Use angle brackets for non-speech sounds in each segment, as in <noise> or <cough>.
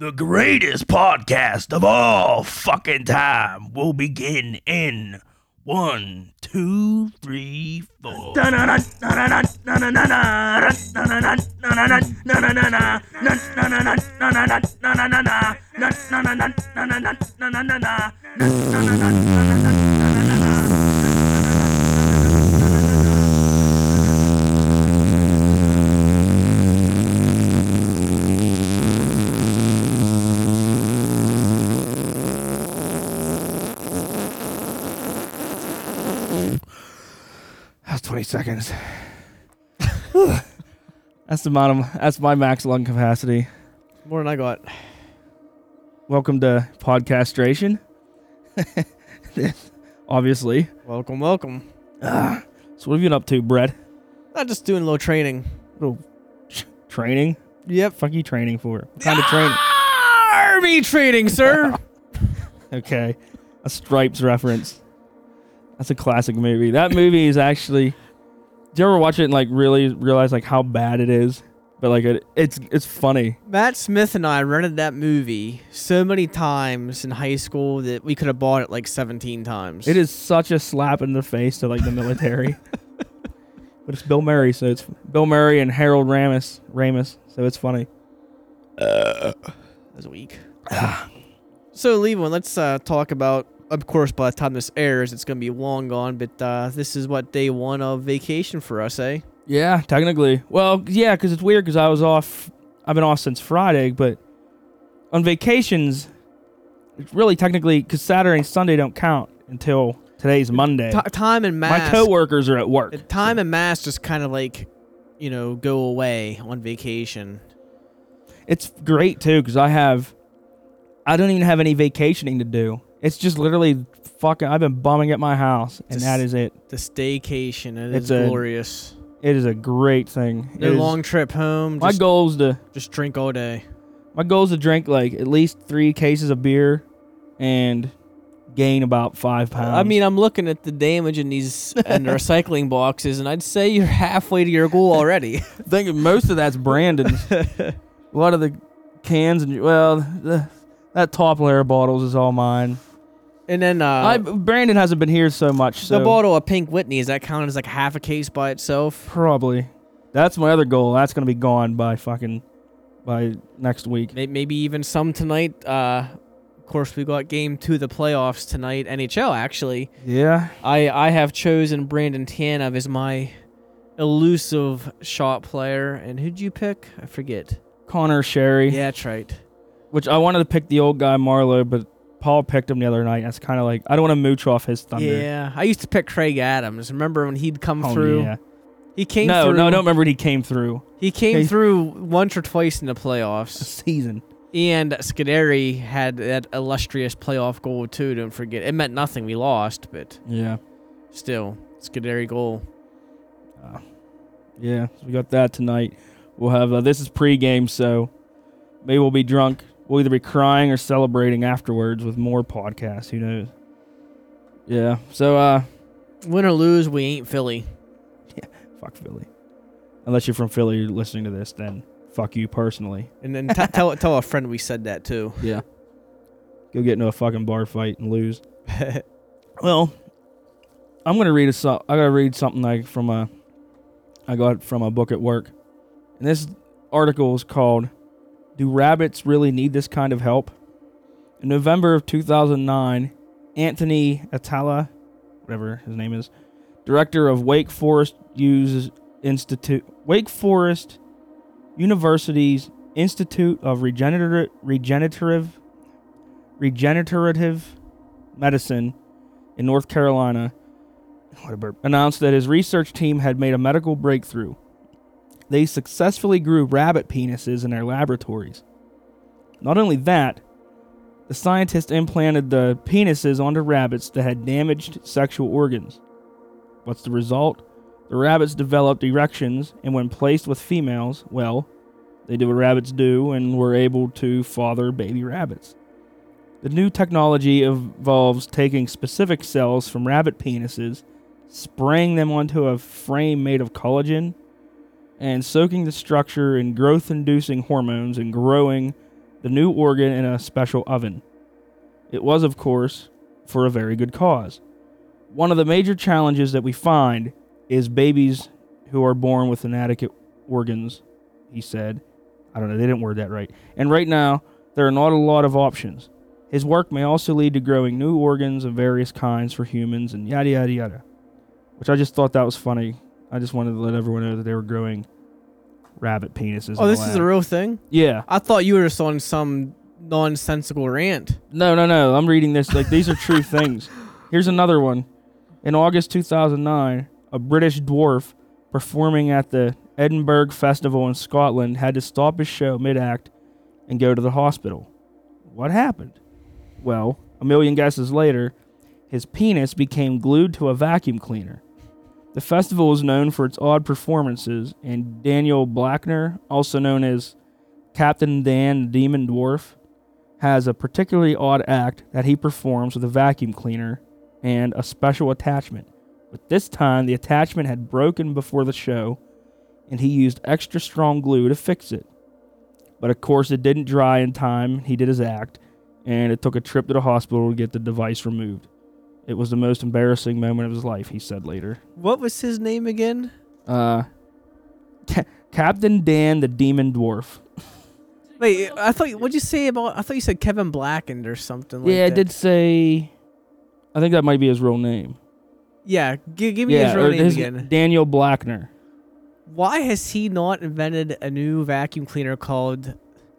The greatest podcast of all fucking time will begin in one, two, three, four. Seconds. <laughs> that's the amount of, that's my max lung capacity. More than I got. Welcome to podcastration. <laughs> Obviously. Welcome, welcome. Ah, so what have you been up to, Brett? Not just doing a little training. Little training? Yep. Fuck you training for? What kind of training? Army training, sir. <laughs> Okay. A Stripes reference. That's a classic movie. That movie is actually. Do you ever watch it and like really realize like how bad it is? But like it, it's it's funny. Matt Smith and I rented that movie so many times in high school that we could have bought it like 17 times. It is such a slap in the face to like the military. <laughs> but it's Bill Murray, so it's Bill Murray and Harold Ramis, Ramis, so it's funny. That was weak. <sighs> so, Levin, let's uh, talk about. Of course, by the time this airs, it's gonna be long gone. But uh, this is what day one of vacation for us, eh? Yeah, technically. Well, yeah, because it's weird because I was off. I've been off since Friday, but on vacations, it's really technically because Saturday and Sunday don't count until today's Monday. Ti time and mass. My coworkers are at work. the time and mass just kind of like, you know, go away on vacation. It's great too because I have, I don't even have any vacationing to do. It's just literally fucking. I've been bumming at my house, and that is it. The staycation. It It's is a- glorious. It is a great thing. No It is- long trip home. My Just, goal is to just drink all day. my goal is to drink like at least three cases of beer, and gain about five pounds. I mean, I'm looking at the damage in these and the recycling <laughs> boxes, and I'd say you're halfway to your goal already. <laughs> I think most of that's Brandon's. <laughs> a lot of the cans and well, the, that top layer of bottles is all mine. And then uh, I Brandon hasn't been here so much, so the bottle of Pink Whitney is that counted as like half a case by itself? probably. That's my other goal. That's gonna be gone by fucking by next week. May- Maybe even some tonight. Uh, of course, we got game two of the playoffs tonight. NHL actually. Yeah, I I have chosen Brandon Tanev as my elusive shot player. And who'd you pick? I forget. Conor Sheary. Yeah, that's right. Which I wanted to pick the old guy Marleau, but Paul picked him the other night. That's kind of like I don't want to mooch off his thunder. Yeah, I used to pick Craig Adams. Remember when he'd come Oh, through? yeah. He came No, through. no, I don't remember when he came through He came He- through once or twice in the a playoffs. <laughs> season. And Scuderi had that illustrious playoff goal too. Don't forget, it meant nothing. We lost, but Yeah, still, Scuderi goal. yeah. So we got that tonight. We'll have uh, this is pregame, so maybe we'll be drunk. We'll either be crying or celebrating afterwards with more podcasts. Who knows? Yeah. So uh, Win or lose, we ain't Philly. <laughs> Yeah. Fuck Philly. Unless you're from Philly, you're listening to this, then fuck you personally. And then t- tell tell a friend we said that too. <laughs> Yeah. Go get into a fucking bar fight and lose. <laughs> Well, I'm gonna read a so- I gotta read something like from a I got from a book at work, and this article is called "Do Rabbits Really Need This Kind of Help?" In November of 2009, Anthony Atala, whatever his name is, director of Wake Forest uses Institute Wake Forest University's Institute of Regenerative Regenerative Regenerative Medicine in North Carolina <laughs> announced that his research team had made a medical breakthrough. They successfully grew rabbit penises in their laboratories. Not only that, the scientists implanted the penises onto rabbits that had damaged sexual organs. What's the result? The rabbits developed erections, and when placed with females, well, they did what rabbits do and were able to father baby rabbits. The new technology involves taking specific cells from rabbit penises, spraying them onto a frame made of collagen, and soaking the structure in growth inducing hormones and growing the new organ in a special oven. It was, of course, for a very good cause. One of the major challenges that we find is babies who are born with inadequate organs, he said. I don't know, they didn't word that right. And right now, there are not a lot of options. His work may also lead to growing new organs of various kinds for humans and yada yada yada. Which I just thought that was funny. I just wanted to let everyone know that they were growing rabbit penises. Oh, in the this is a real thing. Yeah. I thought you were just on some nonsensical rant. No, no, no. I'm reading this like these are true <laughs> things. Here's another one. In August 2009, a British dwarf performing at the Edinburgh Festival in Scotland had to stop his show mid-act and go to the hospital. What happened? Well, a million guesses later, his penis became glued to a vacuum cleaner. The festival is known for its odd performances, and Daniel Blackner, also known as Captain Dan Demon Dwarf, has a particularly odd act that he performs with a vacuum cleaner and a special attachment. But this time, the attachment had broken before the show, and he used extra strong glue to fix it. But of course, it didn't dry in time. He did his act, and it took a trip to the hospital to get the device removed. It was the most embarrassing moment of his life, he said later. What was his name again? Uh, Ca- Captain Dan the Demon Dwarf. Wait, I thought. What'd you say about? I thought you said Kevin Blackened or something. Like yeah, I that. did say. I think that might be his real name. Yeah, g- give me yeah, his real or name again. Daniel Blackner. Why has he not invented a new vacuum cleaner called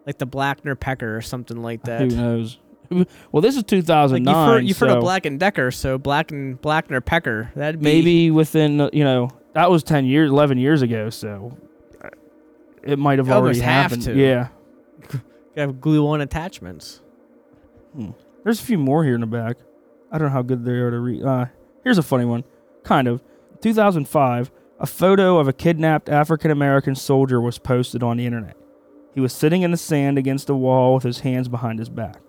like the Blackner Pecker or something like that? Who knows? Well, this is Like 2009. you've heard, you've heard of Black and Decker, so Black and Blackner Pecker. That'd be maybe within uh, you know that was 10 years, 11 years ago. So it might have already have happened. to. Yeah. <laughs> have glue on attachments. There's a few more here in the back. I don't know how good they are to read. Uh, here's a funny one. Kind of. 2005, a photo of a kidnapped African American soldier was posted on the internet. He was sitting in the sand against a wall with his hands behind his back.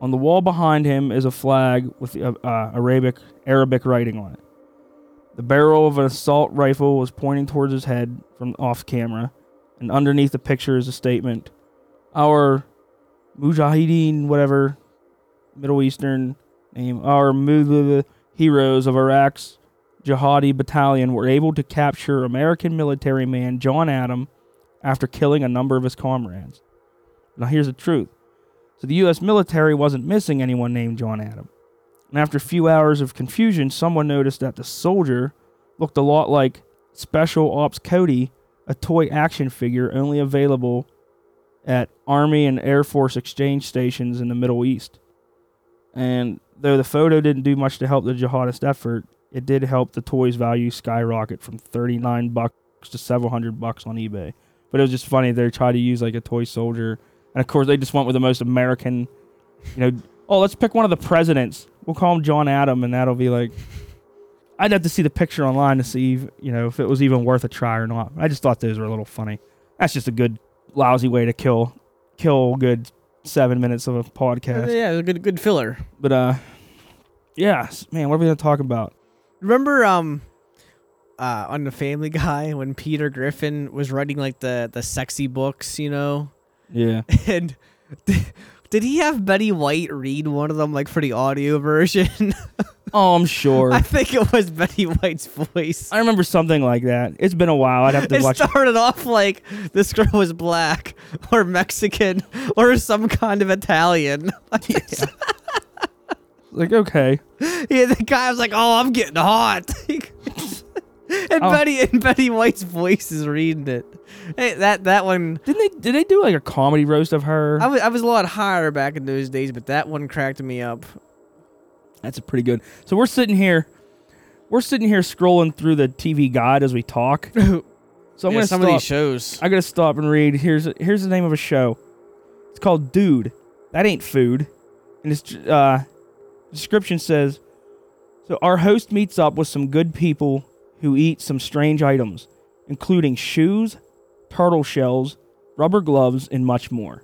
On the wall behind him is a flag with uh, uh, Arabic Arabic writing on it. The barrel of an assault rifle was pointing towards his head from off camera, and underneath the picture is a statement: "Our Mujahideen, whatever Middle Eastern name, our mu- heroes of Iraq's Jihadi battalion were able to capture American military man John Adam after killing a number of his comrades. Now, here's the truth. So, the U.S. military wasn't missing anyone named John Adam. And after a few hours of confusion, someone noticed that the soldier looked a lot like Special Ops Cody, a toy action figure only available at Army and Air Force exchange stations in the Middle East. And though the photo didn't do much to help the jihadist effort, it did help the toy's value skyrocket from 39 bucks to several hundred bucks on eBay. But it was just funny they tried to use like a toy soldier, and of course they just went with the most American, you know. Oh, let's pick one of the presidents. We'll call him John Adam, and that'll be like. I'd have to see the picture online to see, if, you know, if it was even worth a try or not. I just thought those were a little funny. That's just a good, lousy way to kill, kill good seven minutes of a podcast. Yeah, a good good filler. But uh, yeah, man, what are we gonna talk about? Remember um uh on the Family Guy when Peter Griffin was writing like the the sexy books, you know? Yeah, <laughs> And did, did he have Betty White read one of them like for the audio version? <laughs> oh, I'm sure. I think it was Betty White's voice. I remember something like that. It's been a while. I'd have to watch It watch. started off like this girl was black or Mexican or some kind of Italian. <laughs> Like, okay, yeah, the guy was like, "Oh, I'm getting hot," <laughs> and Oh. Betty and Betty White's voice is reading it. Hey, that that one, didn't they? Did they do like a comedy roast of her? I was I was a lot higher back in those days, but that one cracked me up. That's a pretty good. So we're sitting here, we're sitting here scrolling through the TV guide as we talk. <laughs> So I'm Yeah, gonna some stop. of these shows. I gotta stop and read. Here's here's the name of a show. It's called Dude. That ain't food. And its uh, description says, so our host meets up with some good people who eat some strange items, including shoes, turtle shells, rubber gloves, and much more.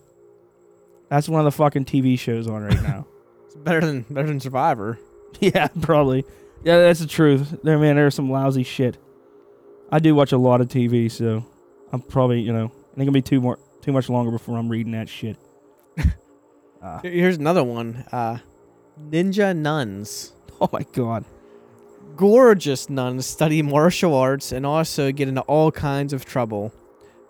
That's one of the fucking TV shows on right now. <laughs> It's better than better than Survivor. yeah, <laughs> probably. Yeah, that's the truth. There, man, there's some lousy shit. I do watch a lot of TV, so I'm probably, you know, I think it'll be too more, too much longer before I'm reading that shit. <laughs> Here- Here's another one. Uh, ninja nuns. Oh my god. Gorgeous nuns study martial arts and also get into all kinds of trouble,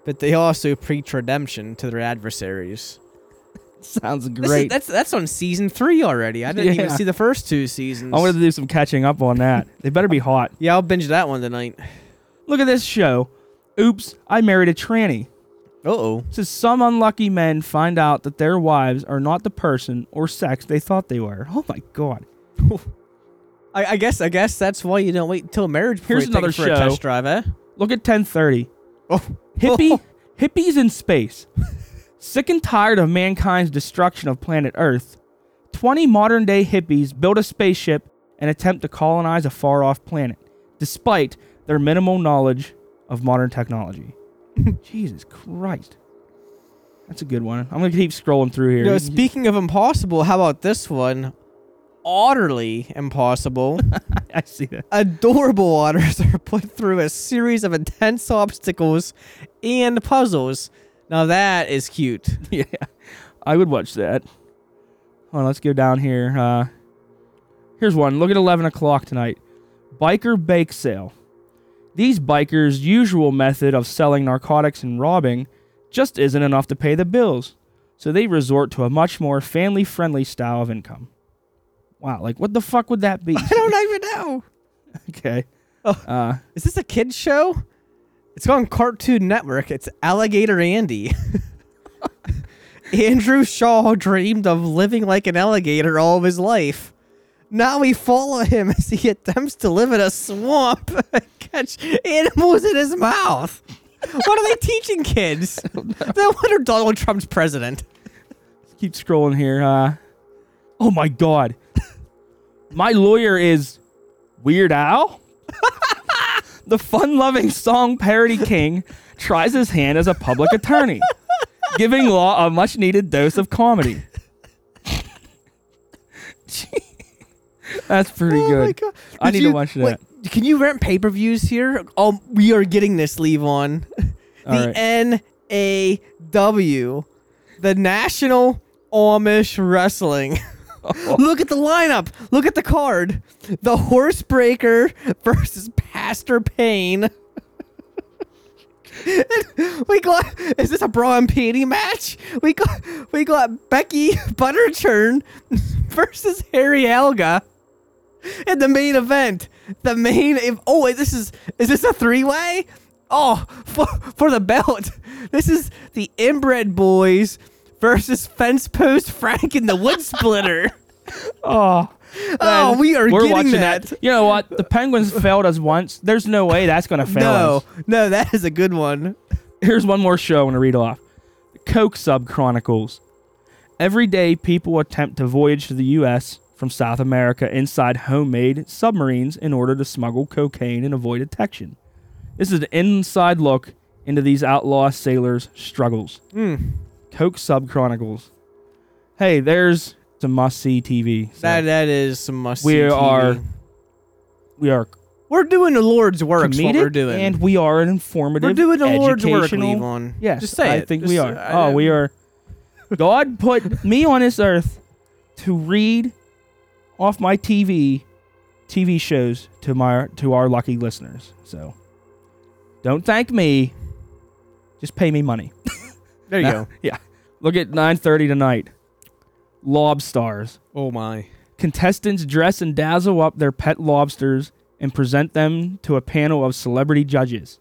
but they also preach redemption to their adversaries. <laughs> Sounds This is- great. that's that's on season three already. I didn't even see the first two seasons. I want to do some catching up on that. <laughs> They better be hot. yeah, I'll binge that one tonight. Look at this show. Oops, I married a tranny. Uh oh. Says some unlucky men find out that their wives are not the person or sex they thought they were. Oh my god. <laughs> I, I guess I guess that's why you don't wait until marriage. before Here's you take another it for a show. test drive, eh? Look at 1030. Oh. Hippie <laughs> hippies in space. Sick and tired of mankind's destruction of planet Earth, 20 modern day hippies build a spaceship and attempt to colonize a far off planet, despite their minimal knowledge of modern technology. <laughs> Jesus Christ. That's a good one. I'm going to keep scrolling through here. You know, speaking of impossible, how about this one? Utterly impossible. <laughs> I see that. Adorable otters are put through a series of intense obstacles and puzzles. Now that is cute. <laughs> yeah, I would watch that. Hold on, let's go down here. Uh, here's one. Look at 11 o'clock tonight. Biker bake sale. These bikers' usual method of selling narcotics and robbing just isn't enough to pay the bills, so they resort to a much more family friendly style of income. Wow, like what the fuck would that be? <laughs> I don't even know. <laughs> okay. Oh. Uh, Is this a kids show? It's on Cartoon Network. It's Alligator Andy. <laughs> Andrew Shaw dreamed of living like an alligator all of his life. Now we follow him as he attempts to live in a swamp and catch animals in his mouth. What are they teaching kids? No wonder Donald Trump's president. keep scrolling here. Uh, oh my god, my lawyer is Weird Al. <laughs> the fun-loving song parody king tries his hand as a public attorney, giving law a much-needed dose of comedy. That's pretty Oh good. I Did need to you- watch wait, that. can you rent pay per views here? Oh, we are getting this, Levon. <laughs> All the right. NAW, the National Amish Wrestling. <laughs> <laughs> Look at the lineup. Look at the card. The Horsebreaker versus Pastor Payne. <laughs> we got is this a bra and panty match? We got we got Becky Butterchurn <laughs> versus Harry Alga in the main event. The main ev- oh this is is this a three way? Oh, for for the belt. This is the inbred boys versus fence post Frank and the wood splitter. <laughs> Oh, oh, we are we're getting watching that. You know what? The Penguins failed us once. There's no way that's gonna fail No, us. no, that is a good one. Here's one more show I want to read off. The Coke Sub Chronicles. Every day, people attempt to voyage to the U.S. from South America inside homemade submarines in order to smuggle cocaine and avoid detection. This is an inside look into these outlaw sailors' struggles. Mm, Coke Sub Chronicles. Hey, there's some must see TV. So that that is some must. We are- we are We're doing the Lord's work. What we're doing. and we are an informative, we're doing the Lord's work, Levon. Yes, just say I it. think Just we are. Oh, we are. God put me on this earth to read off my TV, TV shows to my to our lucky listeners. So, don't thank me. Just pay me money. <laughs> There you go. <laughs> Yeah. Look at 9:30 tonight. Lobstars. Oh my. Contestants dress and dazzle up their pet lobsters and present them to a panel of celebrity judges.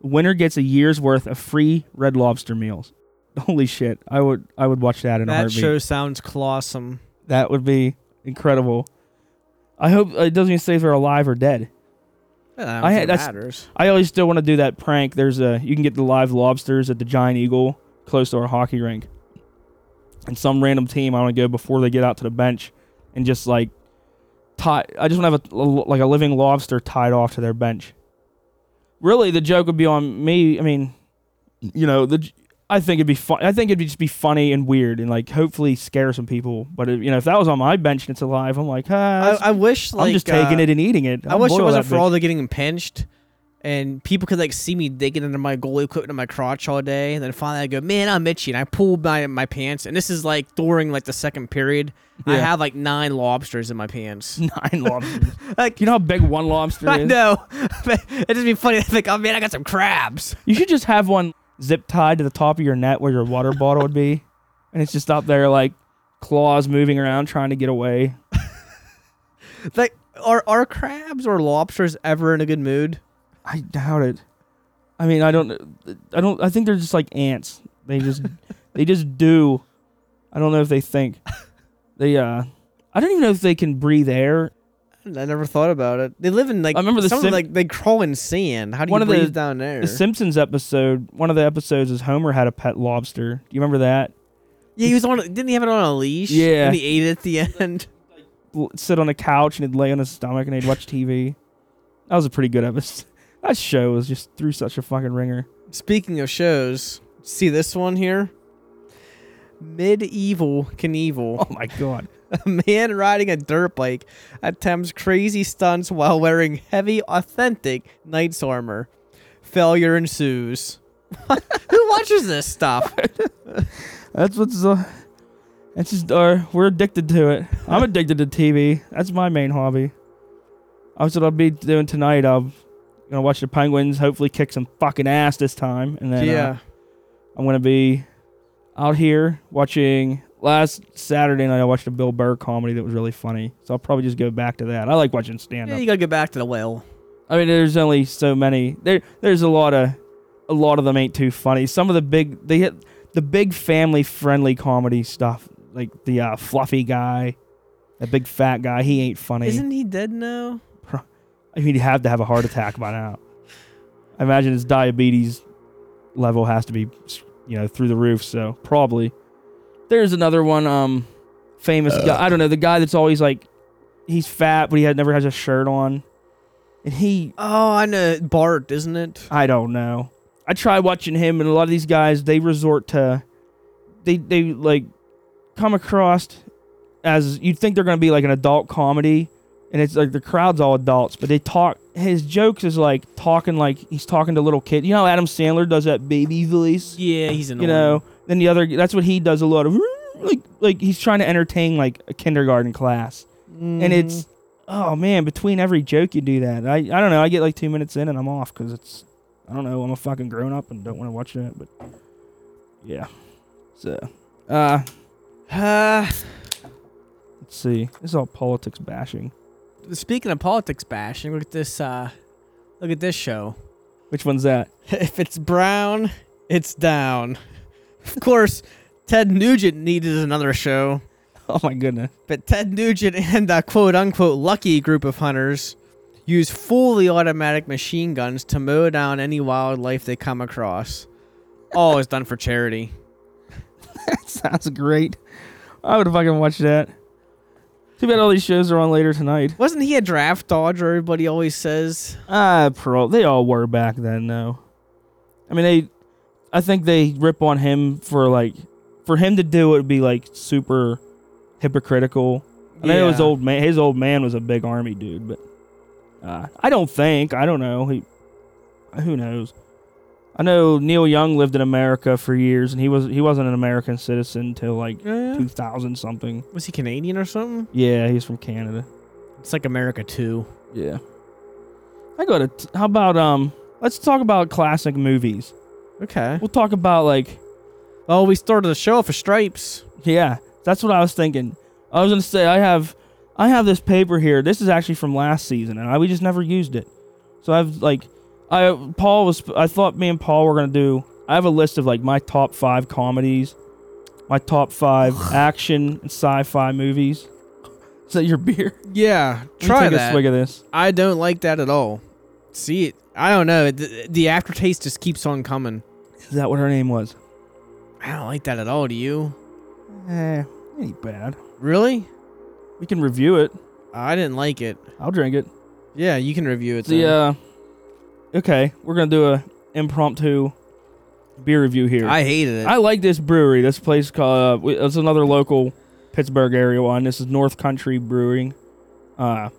Winner gets a year's worth of free Red Lobster meals. <laughs> Holy shit! I would I would watch that in a That heartbeat. show sounds clawsome. That would be incredible. I hope it doesn't even say if they're alive or dead. I, I had- that's- matters. I always still want to do that prank. There's a you can get the live lobsters at the Giant Eagle close to our hockey rink, and some random team I want to go before they get out to the bench, and just like tie. I just want to have a like a living lobster tied off to their bench. Really, the joke would be on me. I mean, you know, the I think it'd be fun. I think it'd just be funny and weird, and like hopefully scare some people. But if, you know, if that was on my bench and it's alive, I'm like, ah, I, I wish like I'm just taking uh, it and eating it. I I'll wish it wasn't for bitch. all the getting pinched and people could like see me digging into my goalie equipment in my crotch all day, and then finally I go, man, I'm itchy, and I pull my my pants, and this is like during like the second period. I Yeah. have like nine lobsters in my pants. <laughs> Nine lobsters. <laughs> like you know how big one lobster I is? know, <laughs> but it'd just be funny to think, oh man, I got some crabs. You should just have one zip tied to the top of your net where your water bottle would be, and it's just up there like claws moving around trying to get away. Like, are are crabs or lobsters ever in a good mood? I doubt it. I mean, I don't. I don't. I think they're just like ants. They just <laughs> they just do. I don't know if they think. <laughs> They uh. I don't even know if they can breathe air. I never thought about it. They live in like I remember the some Sim- like they crawl in sand. How do One you of the- breathe down there? The Simpsons episode. One of the episodes is Homer had a pet lobster. Do you remember that? yeah, he was on. Didn't he have it on a leash? Yeah. and he ate it at the end. <laughs> Sit on a couch and he'd lay on his stomach and he'd watch TV. That was a pretty good episode. That show was just through such a fucking ringer. Speaking of shows, see this one here. Medieval Knievel. Oh my god. <laughs> A man riding a dirt bike attempts crazy stunts while wearing heavy, authentic knight's armor. Failure ensues. <laughs> Who watches this stuff? <laughs> That's what's uh, that's just uh, we're addicted to it. I'm addicted to TV. That's my main hobby. That's what I'll be doing tonight. I'm gonna watch the Penguins. Hopefully, kick some fucking ass this time, and then uh, yeah. I'm gonna be out here watching. Last Saturday night, I watched a Bill Burr comedy that was really funny. So I'll probably just go back to that. I like watching stand Yeah, up. you gotta get back to the well. I mean, there's only so many. There, there's a lot of, a lot of them ain't too funny. Some of the big, they hit the big family friendly comedy stuff, like the uh, fluffy guy, the big fat guy. He ain't funny. Isn't he dead now? I mean, he'd have to have a heart attack by now. I imagine his diabetes level has to be, you know, through the roof. So probably. There's another one, um, famous guy. I don't know the guy that's always like, he's fat but he had never has a shirt on, and he Oh, I know Bart, isn't it? I don't know. I try watching him, and a lot of these guys they resort to, they they like come across as you'd think they're gonna be like an adult comedy, and it's like the crowd's all adults, but they talk. His jokes is like talking like he's talking to little kids. You know, how Adam Sandler does that baby voice. Yeah, he's an You know, then the other that's what he does a lot of like like he's trying to entertain like a kindergarten class and it's oh man between every joke you do that i i don't know i get like two minutes in and i'm off because it's i don't know i'm a fucking grown-up and don't want to watch that but yeah so uh Uh, <sighs> let's see this is all politics bashing speaking of politics bashing, look at this. Uh, look at this show. which one's that <laughs> if it's brown, it's down. Of course, Ted Nugent needed another show, <laughs> oh my goodness but Ted Nugent and the quote unquote lucky group of hunters use fully automatic machine guns to mow down any wildlife they come across. All is done for charity. <laughs> that sounds great i would fucking watch that too bad all these shows are on later tonight Wasn't he a draft dodger? Everybody always says. Ah, pro. They all were back then, though. I mean, they. I think they rip on him for like, for him to do it would be like super hypocritical. I know his Yeah. old man. His old man was a big army dude, but uh, I don't think. I don't know. He, who knows? I know Neil Young lived in America for years, and he was he wasn't an American citizen until like Yeah. two thousand something. Was he Canadian or something? Yeah, he's from Canada. It's like America too. Yeah. I got to. How about um? Let's talk about classic movies. Okay. We'll talk about like Oh, we started the show for Stripes. yeah. That's what I was thinking. I was gonna say I have I have this paper here. This is actually from last season, and I we just never used it. So I've like I Paul was I thought me and Paul were gonna do. I have a list of like my top five comedies, my top five <sighs> action and sci-fi movies. Is that your beer? Yeah, Let me try take a that. swig of this. I don't like that at all. See it? I don't know. The, the aftertaste just keeps on coming. Is that what her name was? I don't like that at all. Do you? Eh, ain't bad. Really? We can review it. I didn't like it. I'll drink it. Yeah, you can review it. The then. uh, okay, we're gonna do a impromptu beer review here. I hated it. I like this brewery. This place called uh, it's another local Pittsburgh area one. This is North Country Brewing, uh,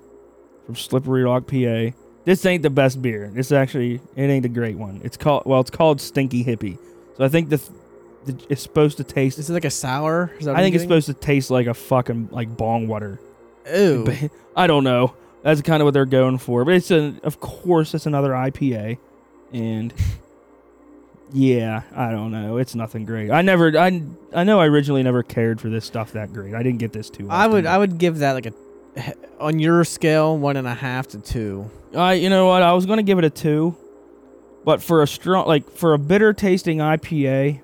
from Slippery Rock, PA. This ain't the best beer. This actually it ain't a great one. It's called well, it's called Stinky Hippie. So I think the, the it's supposed to taste. Is it like a sour? Is that I think it's supposed to taste like a fucking like bong water. Ew. <laughs> I don't know. That's kind of what they're going for. But it's a, of course, it's another IPA, and <laughs> yeah, I don't know. It's nothing great. I never, I, I know I originally never cared for this stuff that great. I didn't get this too. I would. I would give that like a on your scale one and a half to two. I, you know what? I was gonna give it a two, but for a strong, like for a bitter tasting IPA,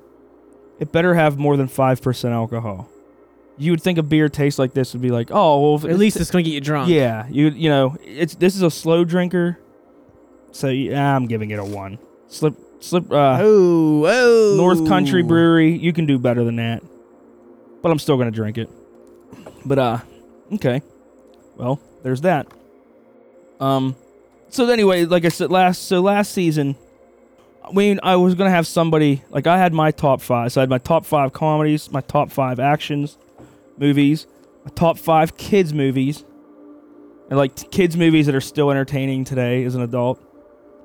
it better have more than five percent alcohol. You would think a beer tastes like this would be like, oh, well, At least it's gonna get you drunk. Yeah, you you know, it's this is a slow drinker, so yeah, I'm giving it a one. Slip slip uh, Oh, oh. North Country Brewery, you can do better than that, but I'm still gonna drink it. But uh, okay, well, there's that. Um, so anyway, like I said last, so last season, I mean, I was gonna have somebody like I had my top five. So I had my top five comedies, my top five actions, movies, top five kids movies, and like t- kids movies that are still entertaining today as an adult.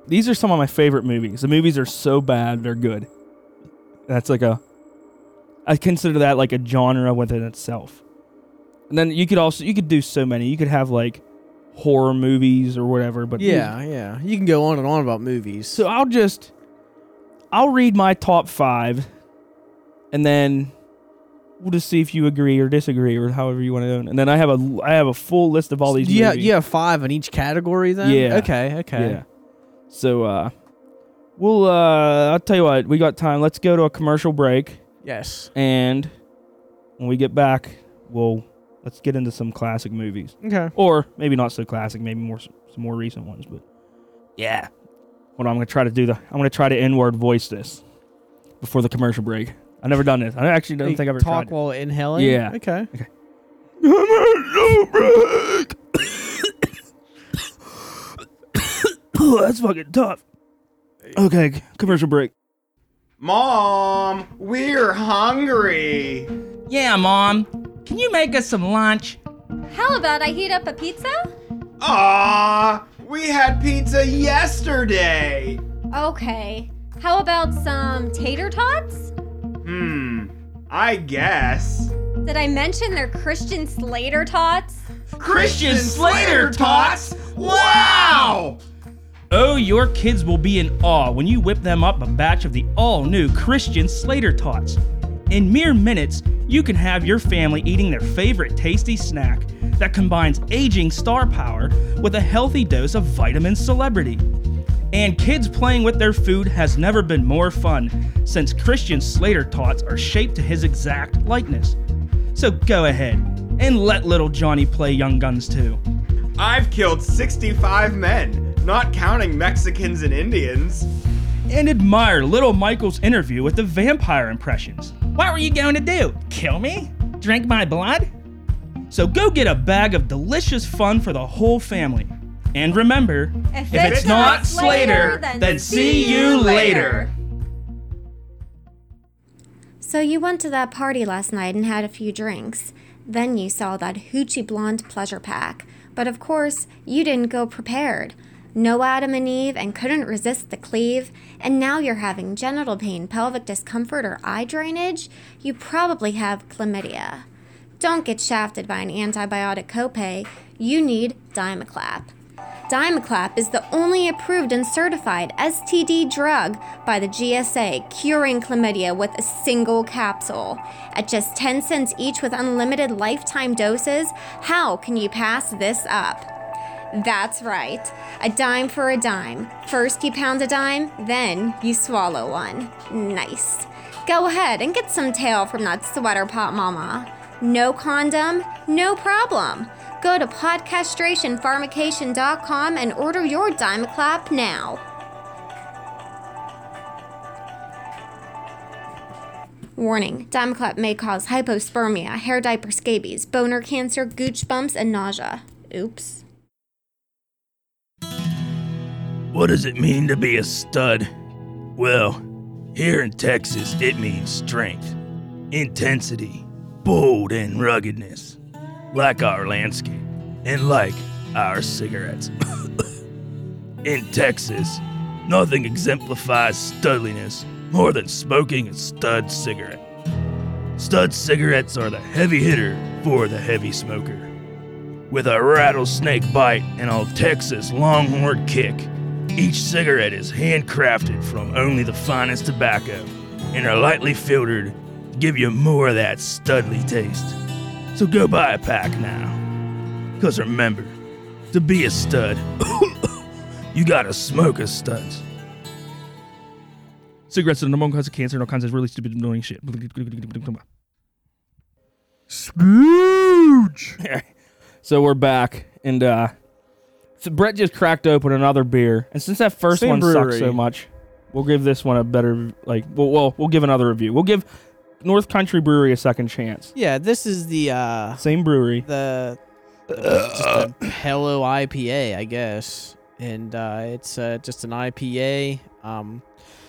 These are some of my favorite movies. The movies are so bad they're good. That's like a, I consider that like a genre within itself. And then you could also you could do so many. You could have like horror movies or whatever. But Yeah, yeah. You can go on and on about movies. so I'll just I'll read my top five and then we'll just see if you agree or disagree or however you want to. And then I have a I have a full list of all these movies. you have five in each category then? Yeah. Okay, okay. Yeah. So uh we'll uh I'll tell you what, we got time. Let's go to a commercial break Yes. and when we get back, we'll let's get into some classic movies. Okay. Or maybe not so classic, maybe more some more recent ones, but yeah. Hold on, I'm gonna try to do the I'm gonna try to n word voice this before the commercial break. I've never done this. I actually don't You think I've ever talk tried. while inhaling. Yeah. Okay. it. <coughs> oh, <coughs> that's fucking tough. Okay, c- commercial break. Mom, we're hungry. Yeah, Mom. Can you make us some lunch? How about I heat up a pizza? Ah, we had pizza yesterday. Okay. How about some tater tots? Hmm, I guess. Did I mention they're Christian Slater tots? Christian Slater tots? Wow! Oh, your kids will be in awe when you whip them up a batch of the all new Christian Slater Tots. In mere minutes, you can have your family eating their favorite tasty snack that combines aging star power with a healthy dose of vitamin celebrity. And kids playing with their food has never been more fun since Christian Slater Tots are shaped to his exact likeness. So go ahead and let little Johnny play Young Guns too. I've killed 65 men, not counting Mexicans and Indians. and admire little Michael's interview with the vampire impressions. What were you going to do? Kill me? Drink my blood? So go get a bag of delicious fun for the whole family. And remember, if, it's, not Slater, then see you later. So you went to that party last night and had a few drinks. Then you saw that hoochie blonde pleasure pack. But of course, you didn't go prepared. No Adam and Eve and couldn't resist the cleave, and now you're having genital pain, pelvic discomfort, or eye drainage? You probably have chlamydia. Don't get shafted by an antibiotic copay. You need Dimaclap. Dimaclap is the only approved and certified STD drug by the GSA, curing chlamydia with a single capsule. At just 10 cents each with unlimited lifetime doses, how can you pass this up? That's right, a dime for a dime. First you pound a dime, then you swallow one. Nice. Go ahead and get some tail from that sweater pot mama. No condom, no problem. Go to podcastrationpharmacation.com and order your Dimaclap now. Warning Dimaclap may cause hypospermia, hair diaper scabies, boner cancer, gooch bumps, and nausea. Oops. What does it mean to be a stud? Well, here in Texas, it means strength, intensity, bold, and ruggedness. Like our landscape, and like our cigarettes. <coughs> In Texas, nothing exemplifies studliness more than smoking a stud cigarette. Stud cigarettes are the heavy hitter for the heavy smoker. With a rattlesnake bite and a Texas longhorn kick, each cigarette is handcrafted from only the finest tobacco and are lightly filtered to give you more of that studly taste. So go buy a pack now. Because remember, to be a stud, <coughs> you gotta smoke a studs. Cigarettes are the number one cause of cancer and all kinds of really stupid, annoying shit. <laughs> so we're back, and uh, so Brett just cracked open another beer, and since that first Same one sucked so much, we'll give this one a better like. Well, well, we'll give another review. We'll give North Country Brewery a second chance. Yeah, this is the uh Same brewery. the, the just a Hello IPA, I guess, and uh, it's uh, just an IPA, um,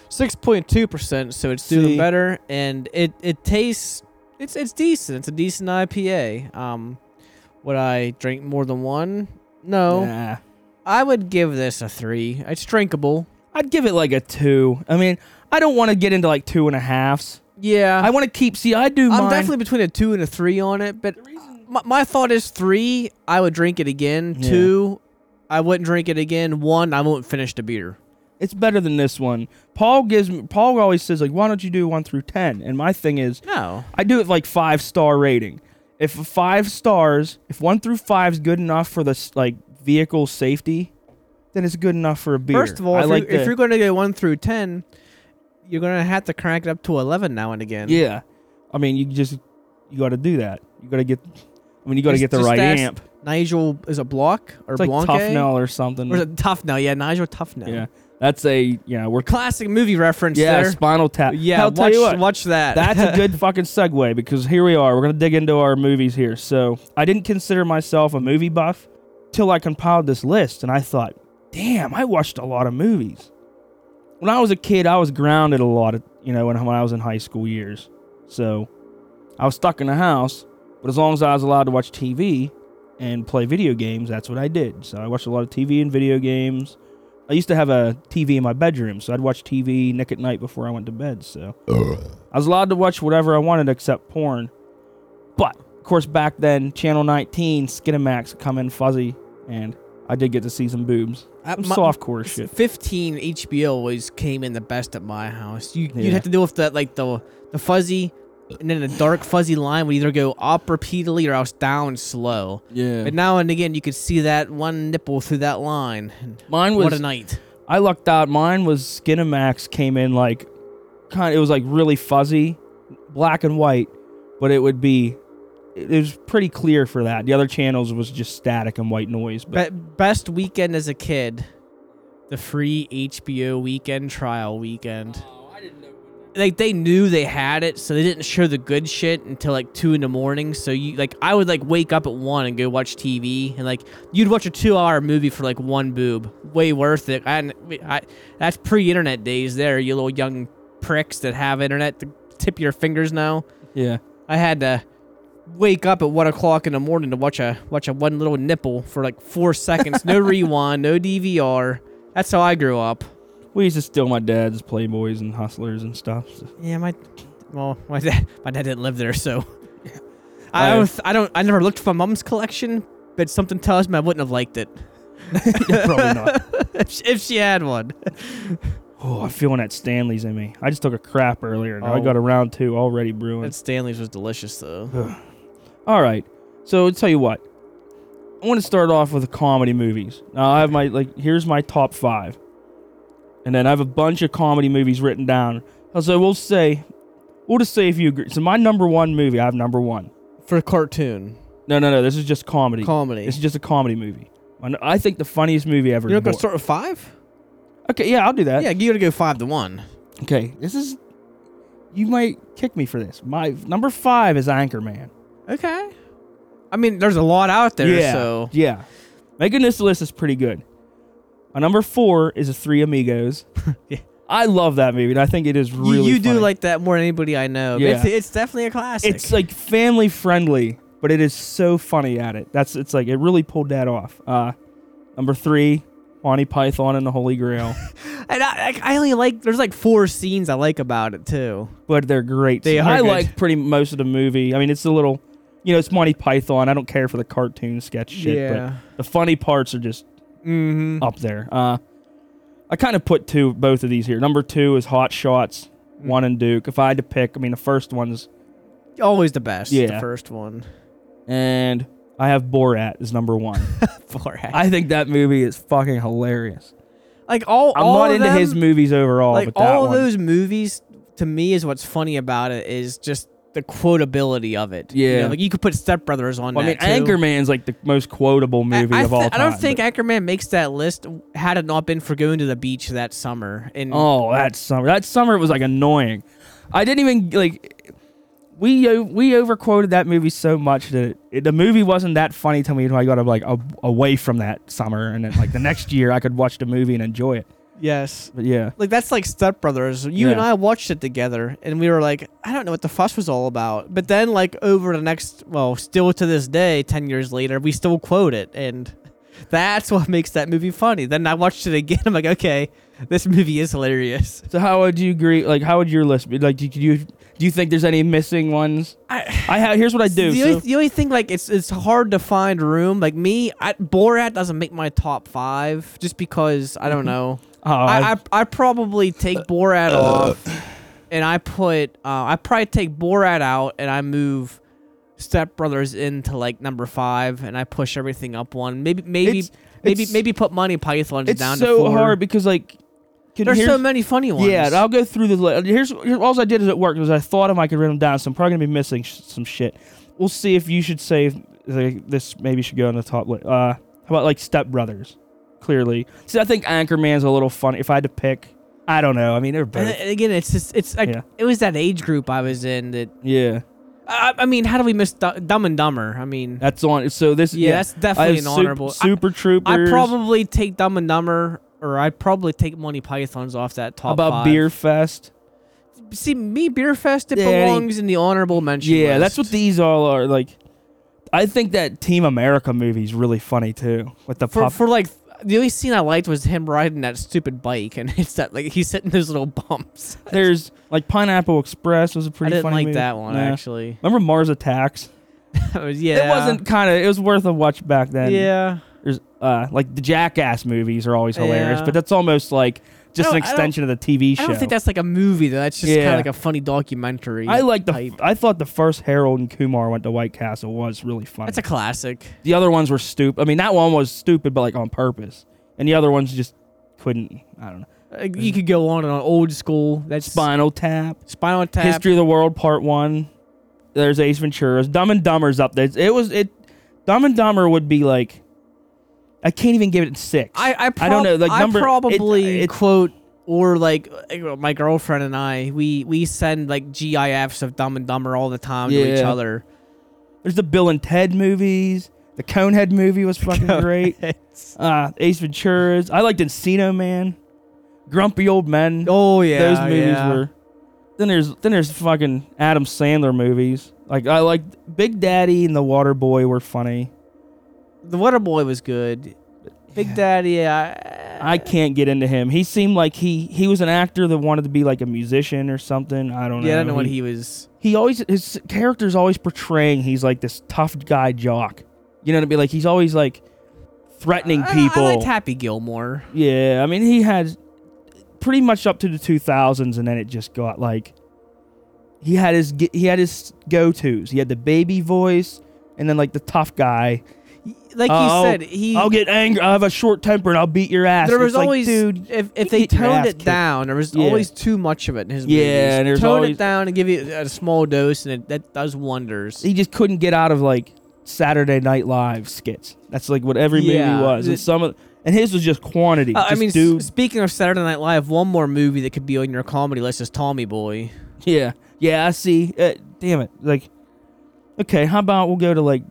six point two percent, so it's doing See? better, and it it tastes it's it's decent. It's a decent IPA. Um, would I drink more than one? No, Nah. I would give this a three. It's drinkable. I'd give it like a two. I mean, I don't want to get into like two and a halves. Yeah, I want to keep. See, I do. I'm mine- definitely between a two and a three on it, but my, my thought is three, I would drink it again. Yeah. Two, I wouldn't drink it again. One, I won't finish the beer. It's better than this one. Paul gives me. Paul always says like, "Why don't you do one through 10? And my thing is, No. I do it like five star rating. If five stars, if one through five is good enough for the like vehicle safety, then it's good enough for a beer. First of all, I if, like you, if the- you're going to go one through ten, you're going to have to crank it up to eleven now and again. yeah, I mean, you just you got to do that. You got to get. I mean, you got to get the right ask- amp. Nigel is a block or It's like? Tufnel or something. Or is it Tufnel? Yeah, Nigel Tufnel. yeah, that's a yeah. We're Classic movie reference yeah, there. Spinal Tap. Yeah, I'll tell watch, you what. watch that. That's a <laughs> good fucking segue because here we are. We're gonna dig into our movies here. So I didn't consider myself a movie buff till I compiled this list, and I thought, damn, I watched a lot of movies. When I was a kid, I was grounded a lot. Of, you know, when when I was in high school years, so I was stuck in the house. But as long as I was allowed to watch TV and play video games, that's what I did. So I watched a lot of TV and video games. I used to have a TV in my bedroom, so I'd watch TV Nick at night before I went to bed. So I was allowed to watch whatever I wanted except porn. But of course, back then, Channel 19, Skinamax come in fuzzy, and I did get to see some boobs. Uh, Some my- softcore shit. 15 HBO always came in the best at my house. You Yeah. you'd have to deal with that like the the fuzzy and then the dark fuzzy line would either go up repeatedly or else down slow. Yeah. But now and again you could see that one nipple through that line. Mine what a night. I lucked out. Mine was Skinamax came in like kind. It was like really fuzzy, black and white, but it would be. It was pretty clear for that. The other channels was just static and white noise. But Be- best weekend as a kid. The free HBO weekend trial weekend. Like they knew they had it, so they didn't show the good shit until like two in the morning. So you like I would like wake up at one and go watch TV, and like you'd watch a two-hour movie for like one boob. Way worth it. I, I that's pre-internet days. There, you little young pricks that have internet to tip your fingers now. yeah, I had to wake up at one o'clock in the morning to watch a watch a one little nipple for like four seconds. No <laughs> rewind, no DVR. That's how I grew up. we used to steal my dad's Playboys and Hustlers and stuff. so- Yeah, my well, my <laughs> dad my dad didn't live there, so <laughs> I I- don't I don't I never looked for my mom's collection, but something tells me I wouldn't have liked it Probably not. if, she, if she had one. Oh, I'm feeling that Stanley's in me. I just took a crap earlier. I Oh. got a round two already brewing. And Stanley's was delicious though. All right. So I'll tell you what. I want to start off with the comedy movies. Now I have my like here's my top five. And then I have a bunch of comedy movies written down. So we'll say we'll just say if you agree. So my number one movie, I have number one. For a cartoon, No, no, no. This is just comedy. comedy. This is just a comedy movie. I- think the funniest movie ever. You're not gonna start with five? Okay, yeah, I'll do that. Yeah, you gotta go five to one. Okay, this is. You might kick me for this. My number five is Anchorman. Okay. I mean, there's a lot out there, yeah, so yeah. Making this list is pretty good. My number four is the Three Amigos. <laughs> Yeah. I love that movie, and I think it is really. you do funny. like that more than anybody I know. Yeah. It's, it's definitely a classic. It's like family friendly, but it is so funny at it. That's it's like it really pulled that off. Uh, number three, Monty Python and the Holy Grail, <laughs> And I, I only like there's like four scenes I like about it too. but they're great. They I good. like pretty most of the movie. I mean, it's a little, you know, it's Monty Python. I don't care for the cartoon sketch shit, but the funny parts are just Mm-hmm. up there. Uh, I kind of put two, both of these here. Number two is Hot Shots, Mm. one and Deux. If I had to pick, I mean, the first one's, Always the best. Yeah, The Yeah. first one. and I have Borat as number one. <laughs> Borat. I think that movie is fucking hilarious. like all. I'm all not into his movies overall, Like all one, those movies, to me, is what's funny about it is just the quotability of it. You Yeah. know, like you could put Step Brothers on Well, I mean, that too. Anchorman's like the most quotable movie I, I of all thi- time. I don't think but- Anchorman makes that list had it not been for going to the beach that summer. And Oh, that summer. That summer was like annoying. I didn't even like. We o- we overquoted that movie so much that it, the movie wasn't that funny to me until I got like a, away from that summer, and then like the next year I could watch the movie and enjoy it. Yes, But yeah, like that's like Step Brothers. You and I watched it together, and we were like, I don't know what the fuss was all about. But then, like over the next, well, still to this day, ten years later, we still quote it, and <laughs> that's what makes that movie funny. Then I watched it again. <laughs> I'm like, okay, this movie is hilarious. So how would you agree? Like, how would your list be? Like, do you do you think there's any missing ones? I, I ha- here's what I do. The, So, only, the only thing like it's it's hard to find room. Like me, I, Borat doesn't make my top five just because I don't mm-hmm. know. Oh, I, I I probably take Borat off, and I put uh, I probably take Borat out, and I move Step Brothers into like number five, and I push everything up one. Maybe maybe It's- maybe it's- maybe put Monty Python it's down to so four. hard because like, can- There's so many funny ones. Yeah, and I'll go through the. li- Here's, here's all I did is it worked was I thought I could write them down, so I'm probably gonna be missing sh- some shit. We'll see if you should say like, this. Maybe should go on the top. Li- uh, how about like Step Brothers? Clearly, see, I think Anchorman's a little funny. If I had to pick, I don't know. I mean, they're both. then again, it's just it's like Yeah. it was that age group I was in that. Yeah, I, I mean, how do we miss Du- Dumb and Dumber? I mean, that's on. So this. yeah, that's I definitely have an Sup- honorable. I- Super I Troopers. probably take Dumb and Dumber, or I probably take Monty Python's off that top. How about five. Beer Fest? See, me Beer Fest, it Yeah, belongs in the honorable mention. Yeah, that's what these all are. Like, I think that Team America movie's really funny too. With the for pup. for like the only scene I liked was him riding that stupid bike, and <laughs> it's that like he's hitting those little bumps. <laughs> There's like Pineapple Express was a pretty I didn't funny like movie. that one Yeah. actually. Remember Mars Attacks? <laughs> Yeah, It wasn't kind of. It was worth a watch back then. Yeah, There's uh like the Jackass movies are always hilarious, Yeah. but that's almost like just an don't- I don't- extension of the TV show. I don't think that's like a movie though. That's just kind of like a funny documentary. I like the. type. I thought the first Harold and Kumar went to White Castle was really funny. That's a classic. the other ones were stupid. I mean, that one was stupid, but like on purpose, and the other ones just couldn't. I don't know. Like, you could go on and on. Old school. That's Spinal Tap, Spinal Tap. History of the World Part One. There's Ace Ventura's Dumb and Dumber's up there. It was it. Dumb and Dumber would be like. I can't even give it six. I I, I don't know, like, I number- it- probably it- quote or like uh, my girlfriend and I we we send like GIFs of Dumb and Dumber all the time to each other. There's the Bill and Ted movies. The Conehead movie was fucking great. Uh, Ace Ventura's. I liked Encino Man. Grumpy Old Men. oh yeah, Those movies yeah. were. Then there's then there's fucking Adam Sandler movies. Like I like Big Daddy and The Water Boy were funny. The Water Boy was good. Big Daddy, yeah. I can't get into him. He seemed like he he was an actor that wanted to be like a musician or something. I don't know. yeah, I don't know what he was. he always his character's always portraying he's like this tough guy jock. You know what I mean? Like he's always like threatening I- people. I, liked Happy Gilmore. yeah, I mean he had pretty much up to the 2000s and then it just got like he had his he had his go-tos. He had the baby voice and then like the tough guy. Like Oh, you said, he. I'll get angry. I have a short temper and I'll beat your ass. there It's was like, always, dude. if, if they get your toned it kicked. down, there was Yeah. always too much of it in his Yeah, movies. and there's Tone always- it down and give you a small dose, and it, that does wonders. he just couldn't get out of like Saturday Night Live skits. That's like what every Yeah, movie was. And some of and his was just quantity. Uh, I Just mean, s- dude. speaking of Saturday Night Live, one more movie that could be on your comedy list is Tommy Boy. Yeah, yeah. I see. Uh, damn it. Like, okay. How about we'll go to like.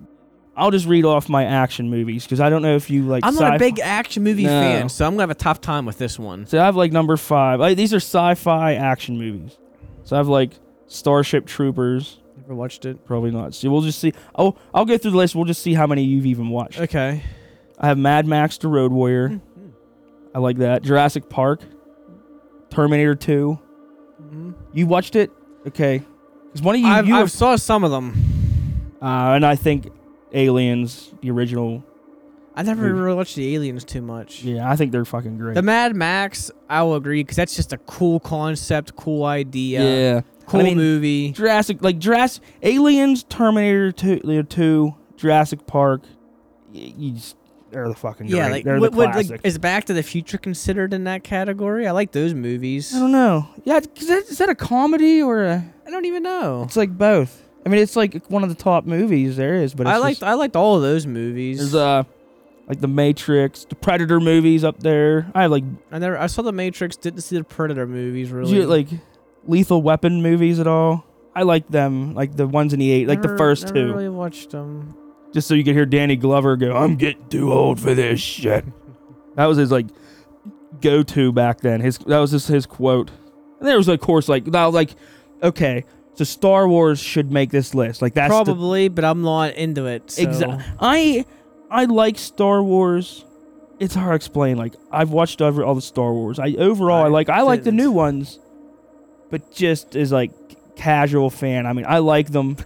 I'll just read off my action movies because I don't know if you like. I'm not a big action movie No. fan, so I'm gonna have a tough time with this one. So I have like number five. Like, these are sci-fi action movies. So I have like Starship Troopers. Never watched it. Probably not. So we'll just see. Oh, I'll go through the list. We'll just see how many you've even watched. Okay. I have Mad Max: The Road Warrior. I like that. Jurassic Park, Terminator 2. You watched it? Okay. Because one of you, I've, you I've have, saw some of them. uh, and I think Aliens, the original. I never Movie. really watched the aliens too much. Yeah, I think they're fucking great. The Mad Max, I will agree because that's just a cool concept, cool idea, yeah. cool I mean, movie. Jurassic, like Jurassic, Aliens, Terminator 2, 2 Jurassic Park. You just, they're the fucking Yeah, great. like, they're what, the what, like is Back to the Future considered in that category? I like those movies. I don't know. Yeah, is that, is that a comedy or a? I don't even know. It's like both. I mean, it's like one of the top movies there is, but it's I liked just- I liked all of those movies. There's uh, like the Matrix, the Predator movies up there. I like I never I saw the Matrix, didn't see the Predator movies really. you like Lethal Weapon movies at all. I like them, like the ones in the eight, like the first never two, Really watched them. just so you could hear Danny Glover go, "I'm getting too old for this shit." that was his like go-to back then. His that was just his quote. And there was of course like now like, okay, so Star Wars should make this list. Like that's the Probably, but I'm not into it. So. Exactly. I I like Star Wars. It's hard to explain. Like I've watched over all the Star Wars. I overall I, I like I like the didn't. new ones, but just as like casual fan, I mean I like them.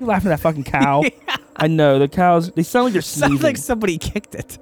You laughing at that fucking cow? <laughs> I know the cows. They sound like they're sneezing. <laughs> Sounds like somebody kicked it.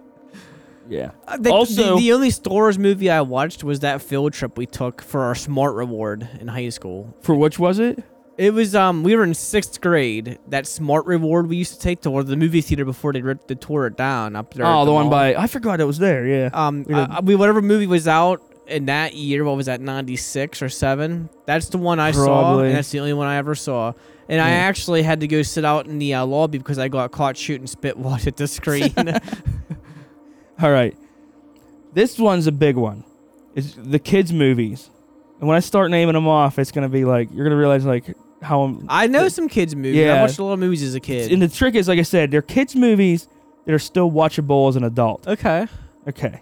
Yeah. Uh, the- Also- the, the only Star Wars movie I watched was that field trip we took for our Smart Reward in high school. For which was it? It was um we were in sixth grade. That Smart Reward we used to take to the movie theater before they ripped, they tore it down up there. Oh, the one by I forgot it was there. Yeah. um we did- uh, we whatever movie was out in that year. What was that? Ninety six or seven. That's the one I saw, and that's the only one I ever saw. And I actually had to go sit out in the uh, lobby because I got caught shooting spit <laughs> water at the screen. <laughs> <laughs> <laughs> All right. This one's a big one. It's the kids' movies. And when I start naming them off, it's gonna be like you're gonna realize like how I'm. I know some kids movies. Yeah. I watched a lot of movies as a kid. And the trick is, like I said, they're kids' movies that are still watchable as an adult. okay. Okay.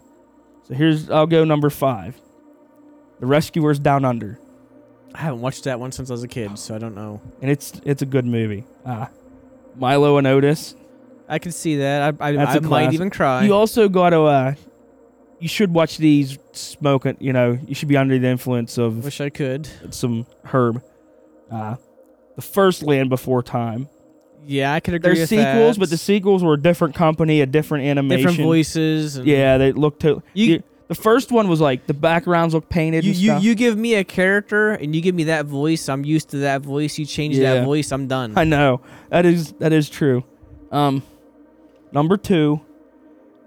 So here's I'll go number five. The Rescuers Down Under, I haven't watched that one since I was a kid, so I don't know. and it's it's a good movie. Uh, Milo and Otis. I can see that. I, I, That's I a might classic. even cry. You also got to. Uh, you should watch these smoking. You know, you should be under the influence of Wish I could. some herb. Uh, the first Land Before Time. Yeah, I could agree There's with sequels, that. but the sequels were a different company, a different animation. different voices. And Yeah, they look to. You- You, the first one was like the backgrounds look painted. You, and you stuff. you give me a character and you give me that voice. I'm used to that voice. You change Yeah. that voice, I'm done. I know that is that is true. Um, number two.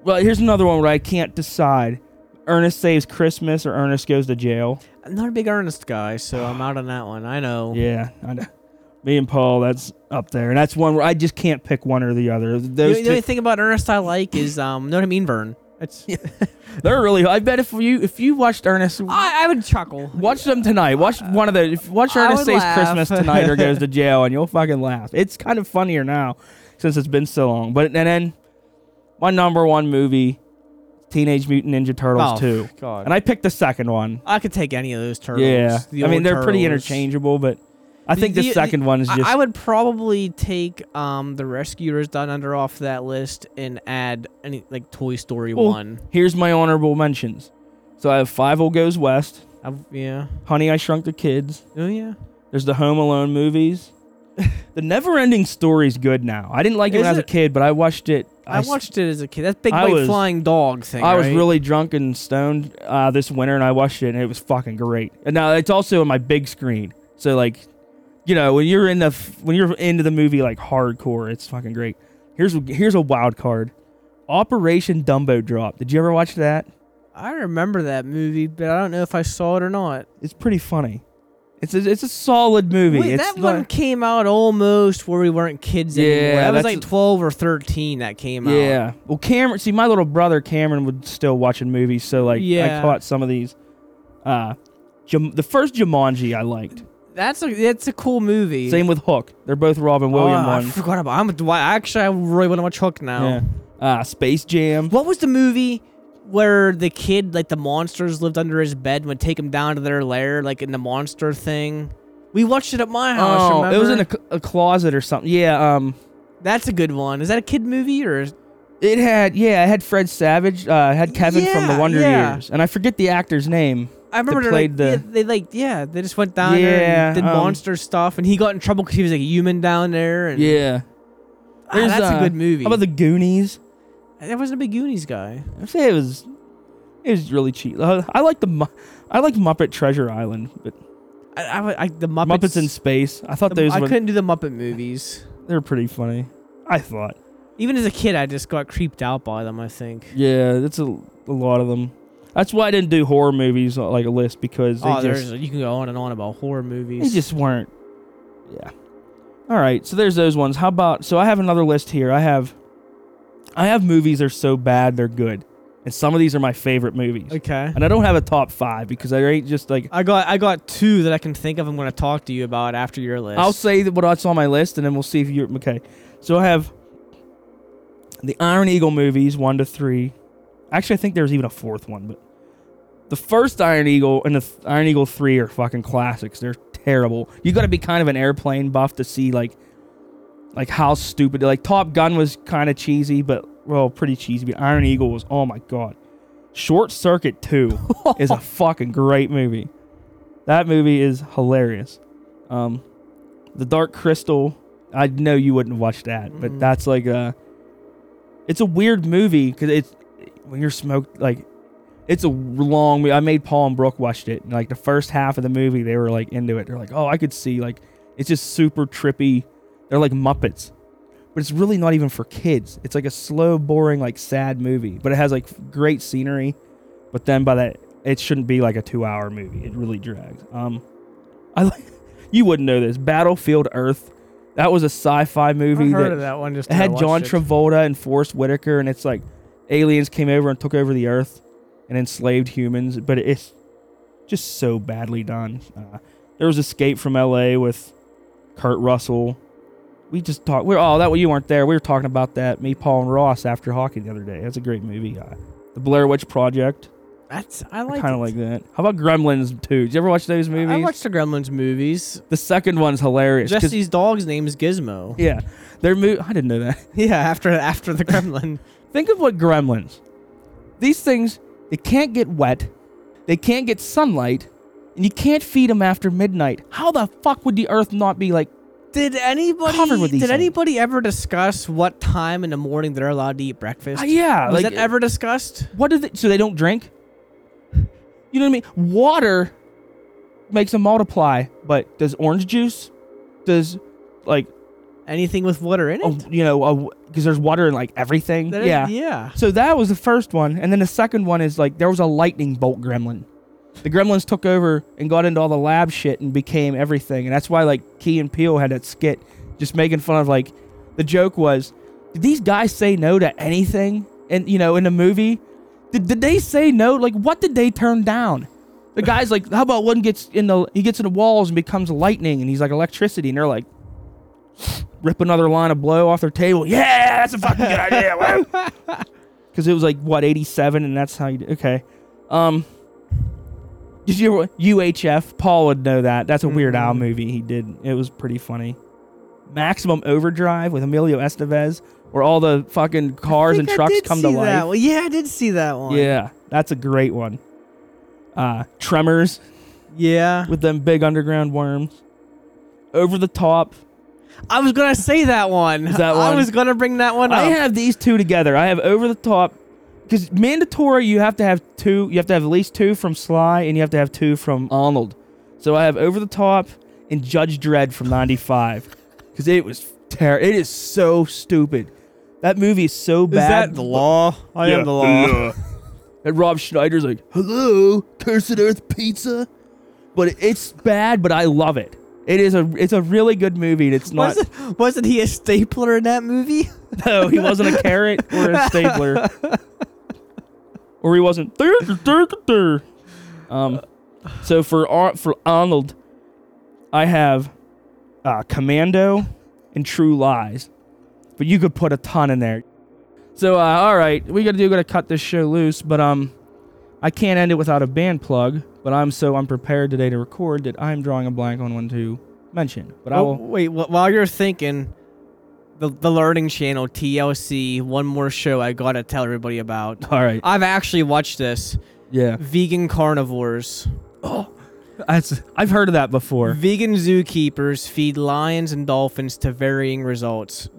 Well, here's another one where I can't decide. Ernest saves Christmas or Ernest goes to jail. I'm not a big Ernest guy, so I'm out on that one. I know. Yeah, I know. Me and Paul, that's up there, and that's one where I just can't pick one or the other. The, Those the only two, thing about Ernest I like is um, know what I mean, Vern. It's <laughs> they're really. I bet if you if you watched Ernest, I, I would chuckle. watch them tonight. Watch one of the if- watch I Ernest saves laugh. Christmas tonight or goes to <laughs> jail, and you'll fucking laugh. It's kind of funnier now since it's been so long. But and then my number one movie, Teenage Mutant Ninja Turtles Oh, two, God. and I picked the second one. I could take any of those turtles. yeah, The I mean old they're pretty turtles. interchangeable, but I think the, second one is I- just I would probably take um the Rescuers Down Under off that list and add any like Toy Story Well, one. Here's my honorable mentions. So I have Five Five O Goes West, i yeah. Honey I Shrunk the Kids. Oh yeah. There's the Home Alone movies. <laughs> the Never Ending Story's good now. I didn't like it Is when I was a it? kid, but I watched it. I, s- watched it as a kid. That big I white was- flying dog thing. I was right? really drunk and stoned uh, this winter, and I watched it, and it was fucking great. And now it's also on my big screen, so like, you know, when you're in the f- when you're into the movie like hardcore, it's fucking great. Here's here's a wild card, Operation Dumbo Drop. Did you ever watch that? I remember that movie, but I don't know if I saw it or not. It's pretty funny. It's a, it's a solid movie. Wait, it's that not- one came out almost where we weren't kids Yeah, anymore. That was like 12 or 13 that came out. Yeah. Well, Cameron. See, my little brother Cameron was still watching movies, so like I caught some of these. Uh, Jum- the first Jumanji I liked. That's a that's a cool movie. Same with Hook. They're both Robin Oh, Williams I forgot about. I'm actually I really want to watch Hook now. Yeah. Uh, Space Jam. What was the movie where the kid, like the monsters, lived under his bed and would take him down to their lair, like in the monster thing? We watched it at my house. Oh, it was in a, cl- a closet or something. Yeah. Um. That's a good one. Is that a kid movie or? It had yeah, it had Fred Savage, uh, it had Kevin from the Wonder yeah. Years, and I forget the actor's name. I remember they played like, the- yeah, they like yeah they just went down there Yeah, and did um, monster stuff and he got in trouble because he was like a human down there and Yeah, Ah, that's uh, a good movie. How about the Goonies? I wasn't a big Goonies guy. I say it was, it was really cheap. Uh, I like the, Mu- I like Muppet Treasure Island, but I, I, I the Muppets, Muppets, in Space. I thought the- those I were couldn't do the Muppet movies. they were pretty funny. I thought. Even as a kid, I just got creeped out by them. I think. Yeah, that's a, a lot of them. That's why I didn't do horror movies uh, like a list because they oh, just there's you can go on and on about horror movies. they just weren't. Yeah. All right, so there's those ones. How about so I have another list here. I have, I have movies that are so bad they're good, and some of these are my favorite movies. okay. And I don't have a top five because I ain't just like I got I got two that I can think of. I'm going to talk to you about after your list. I'll say that what's on my list, and then we'll see if you're okay. So I have the Iron Eagle movies, one to three. Actually, I think there's even a fourth one, but the first Iron Eagle and the th- Iron Eagle three are fucking classics. They're terrible. You got to be kind of an airplane buff to see like, like how stupid. Like Top Gun was kind of cheesy, but well, pretty cheesy. But Iron Eagle was oh my god. Short Circuit two is a <laughs> fucking great movie. That movie is hilarious. Um, the Dark Crystal. I know you wouldn't watch that, but Mhm. that's like a. It's a weird movie because it's when you're smoked like. It's a long. I made Paul and Brooke watched it. And like the first half of the movie, they were like into it. They're like, "Oh, I could see like it's just super trippy." They're like Muppets, but it's really not even for kids. It's like a slow, boring, like sad movie, but it has like great scenery. But then by that, it shouldn't be like a two-hour movie. It really drags. Um, I like <laughs> you wouldn't know this. Battlefield Earth. That was a sci-fi movie I've heard that of that one. Just it had John it. Travolta and Forest Whitaker, and it's like aliens came over and took over the Earth and enslaved humans. But it's just so badly done. Uh, there was Escape from L.A. with Kurt Russell. We just talked. We're oh that way. you weren't there. We were talking about that. Me, Paul, and Ross after hockey the other day. That's a great movie. Uh, the Blair Witch Project. That's I like. kind of like that. How about Gremlins too? Did you ever watch those movies? I watched the Gremlins movies. the second one's hilarious. Jesse's dog's name is Gizmo. yeah, they're mo- I didn't know that. <laughs> Yeah, after after the Gremlin. <laughs> Think of what gremlins. These things, they can't get wet, they can't get sunlight, and you can't feed them after midnight. How the fuck would the earth not be like? Did anybody Covered with these did things. anybody ever discuss what time in the morning they're allowed to eat breakfast? Uh, yeah, Was like that ever discussed? what do they? So they don't drink. You know what I mean? Water makes them multiply, but does orange juice? Does like Anything with water in it? oh, you know because there's water in like everything? That is- yeah. yeah. So that was the first one, and then the second one is like there was a lightning bolt gremlin. The gremlins took over and got into all the lab shit and became everything, and that's why like Key and Peele had that skit, just making fun of like the joke was, did these guys say no to anything? And you know, in the movie, did did they say no? Like what did they turn down? The guy's like, how about one gets in the he gets in the walls and becomes lightning, and he's like electricity, and they're like. Rip another line of blow off their table. Yeah, that's a fucking good idea. Because <laughs> <laughs> it was like what 87 and that's how you do okay um did you uhf paul would know that that's a weird al Mhm. movie he did it was pretty funny maximum overdrive with emilio estevez where all the fucking cars and I trucks come to life one. Yeah, I did see that one. yeah that's a great one uh tremors Yeah. with them big underground worms over the top I was gonna say that one. That I was gonna bring that one up. I have these two together. I have over the top because mandatory. You have to have two. You have to have at least two from Sly, and you have to have two from Arnold. So I have over the top and Judge Dredd from '95 because it was terrible. It is so stupid. That movie is so bad. Is that the law? I Yeah. am the law. <laughs> And Rob Schneider's like, "Hello, Cursed Earth Pizza," but it's bad. But I love it. It is a. It's a really good movie. and It's not. wasn't, wasn't he a stapler in that movie? No, he wasn't a carrot or a <laughs> stapler. Or he wasn't. Um, so for Ar- for Arnold, I have uh, Commando and True Lies, but you could put a ton in there. So uh, all right, we gotta do gotta cut this show loose, but um, I can't end it without a band plug. But I'm so unprepared today to record that I'm drawing a blank on one to mention. But I Oh, will. wait, wh- while you're thinking, the the Learning Channel TLC. One more show I gotta tell everybody about. <laughs> All right. I've actually watched this. Yeah. Vegan carnivores. Oh, that's I've heard of that before. Vegan zookeepers feed lions and dolphins to varying results.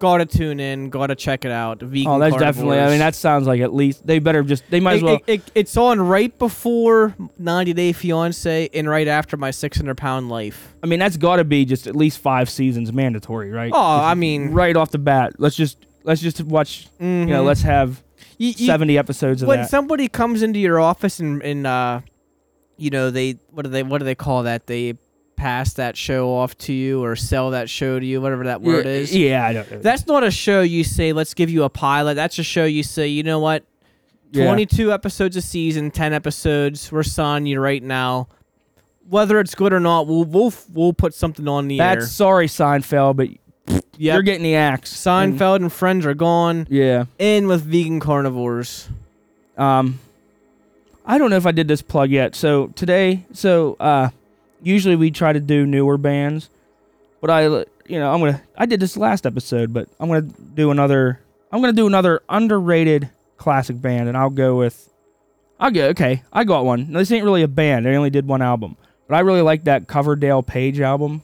Gotta tune in. Gotta check it out. Vegan Oh, that's definitely. I mean, that sounds like at least they better just. They might as well. it- it- it's on right before 90 Day Fiance and right after my 600 pound life. I mean, that's got to be just at least five seasons mandatory, right? Oh, Just I mean, right off the bat. Let's just let's just watch. You know, mhm. let's have You- you- seventy episodes of when that. somebody comes into your office and, and uh, you know, they what do they what do they call that? They pass that show off to you or sell that show to you, whatever that word yeah, is. Yeah, I don't. That's not a show you say, let's give you a pilot. That's a show you say, you know what? Yeah. 22 episodes a season, 10 episodes. We're signing you right now. Whether it's good or not, we'll we'll, we'll put something on the That's air. sorry, Seinfeld, but Yep. you're getting the axe. And- Seinfeld and Friends are gone. yeah. In with vegan carnivores. Um, I don't know if I did this plug yet. So today, so uh, usually we try to do newer bands, but I, you know, I'm gonna. I did this last episode, but I'm gonna do another. I'm gonna do another underrated classic band, and I'll go with. I'll go. Okay, I got one. Now, this ain't really a band. They only did one album, but I really like that Coverdale Page album,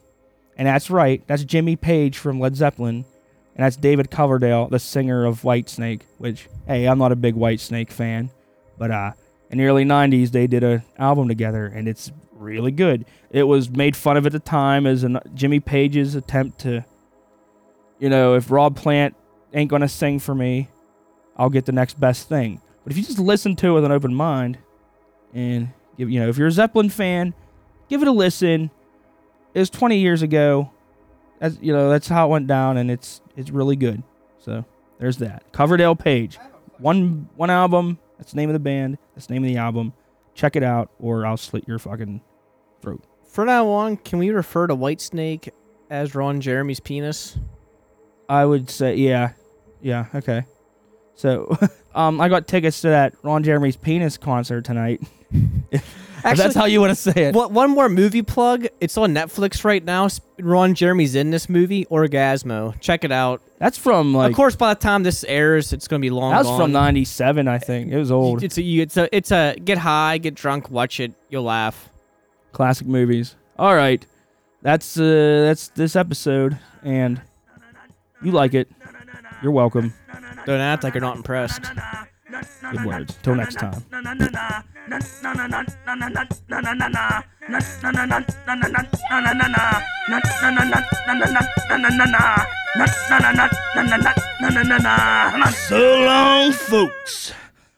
and that's right. That's Jimmy Page from Led Zeppelin, and that's David Coverdale, the singer of Whitesnake. Which, hey, I'm not a big Whitesnake fan, but uh, in the early '90s they did an album together, and it's really good. It was made fun of at the time as an Jimmy Page's attempt to, you know, if Rob Plant ain't gonna sing for me, I'll get the next best thing. But if you just listen to it with an open mind, and give, you know, if you're a Zeppelin fan, give it a listen. It was 20 years ago. As you know, that's how it went down, and it's it's really good. So there's that. Coverdale Page, one one album. That's the name of the band. That's the name of the album. Check it out, or I'll slit your fucking throat. From now on, can we refer to Whitesnake as Ron Jeremy's penis? I would say, yeah, yeah, okay. So, <laughs> um, I got tickets to that Ron Jeremy's penis concert tonight. <laughs> if that's how you want to say it. What, one more movie plug. It's on Netflix right now. Ron Jeremy's in this movie, Orgazmo. Check it out. That's from like of course, by the time this airs, it's going to be long that was gone. from '97, I think. It was old. It's a, it's a, it's a get high, get drunk, watch it, you'll laugh. Classic movies. All right, that's uh, that's this episode, and you like it. You're welcome. Don't act like you're not impressed. Good words. Till next time. So long, folks.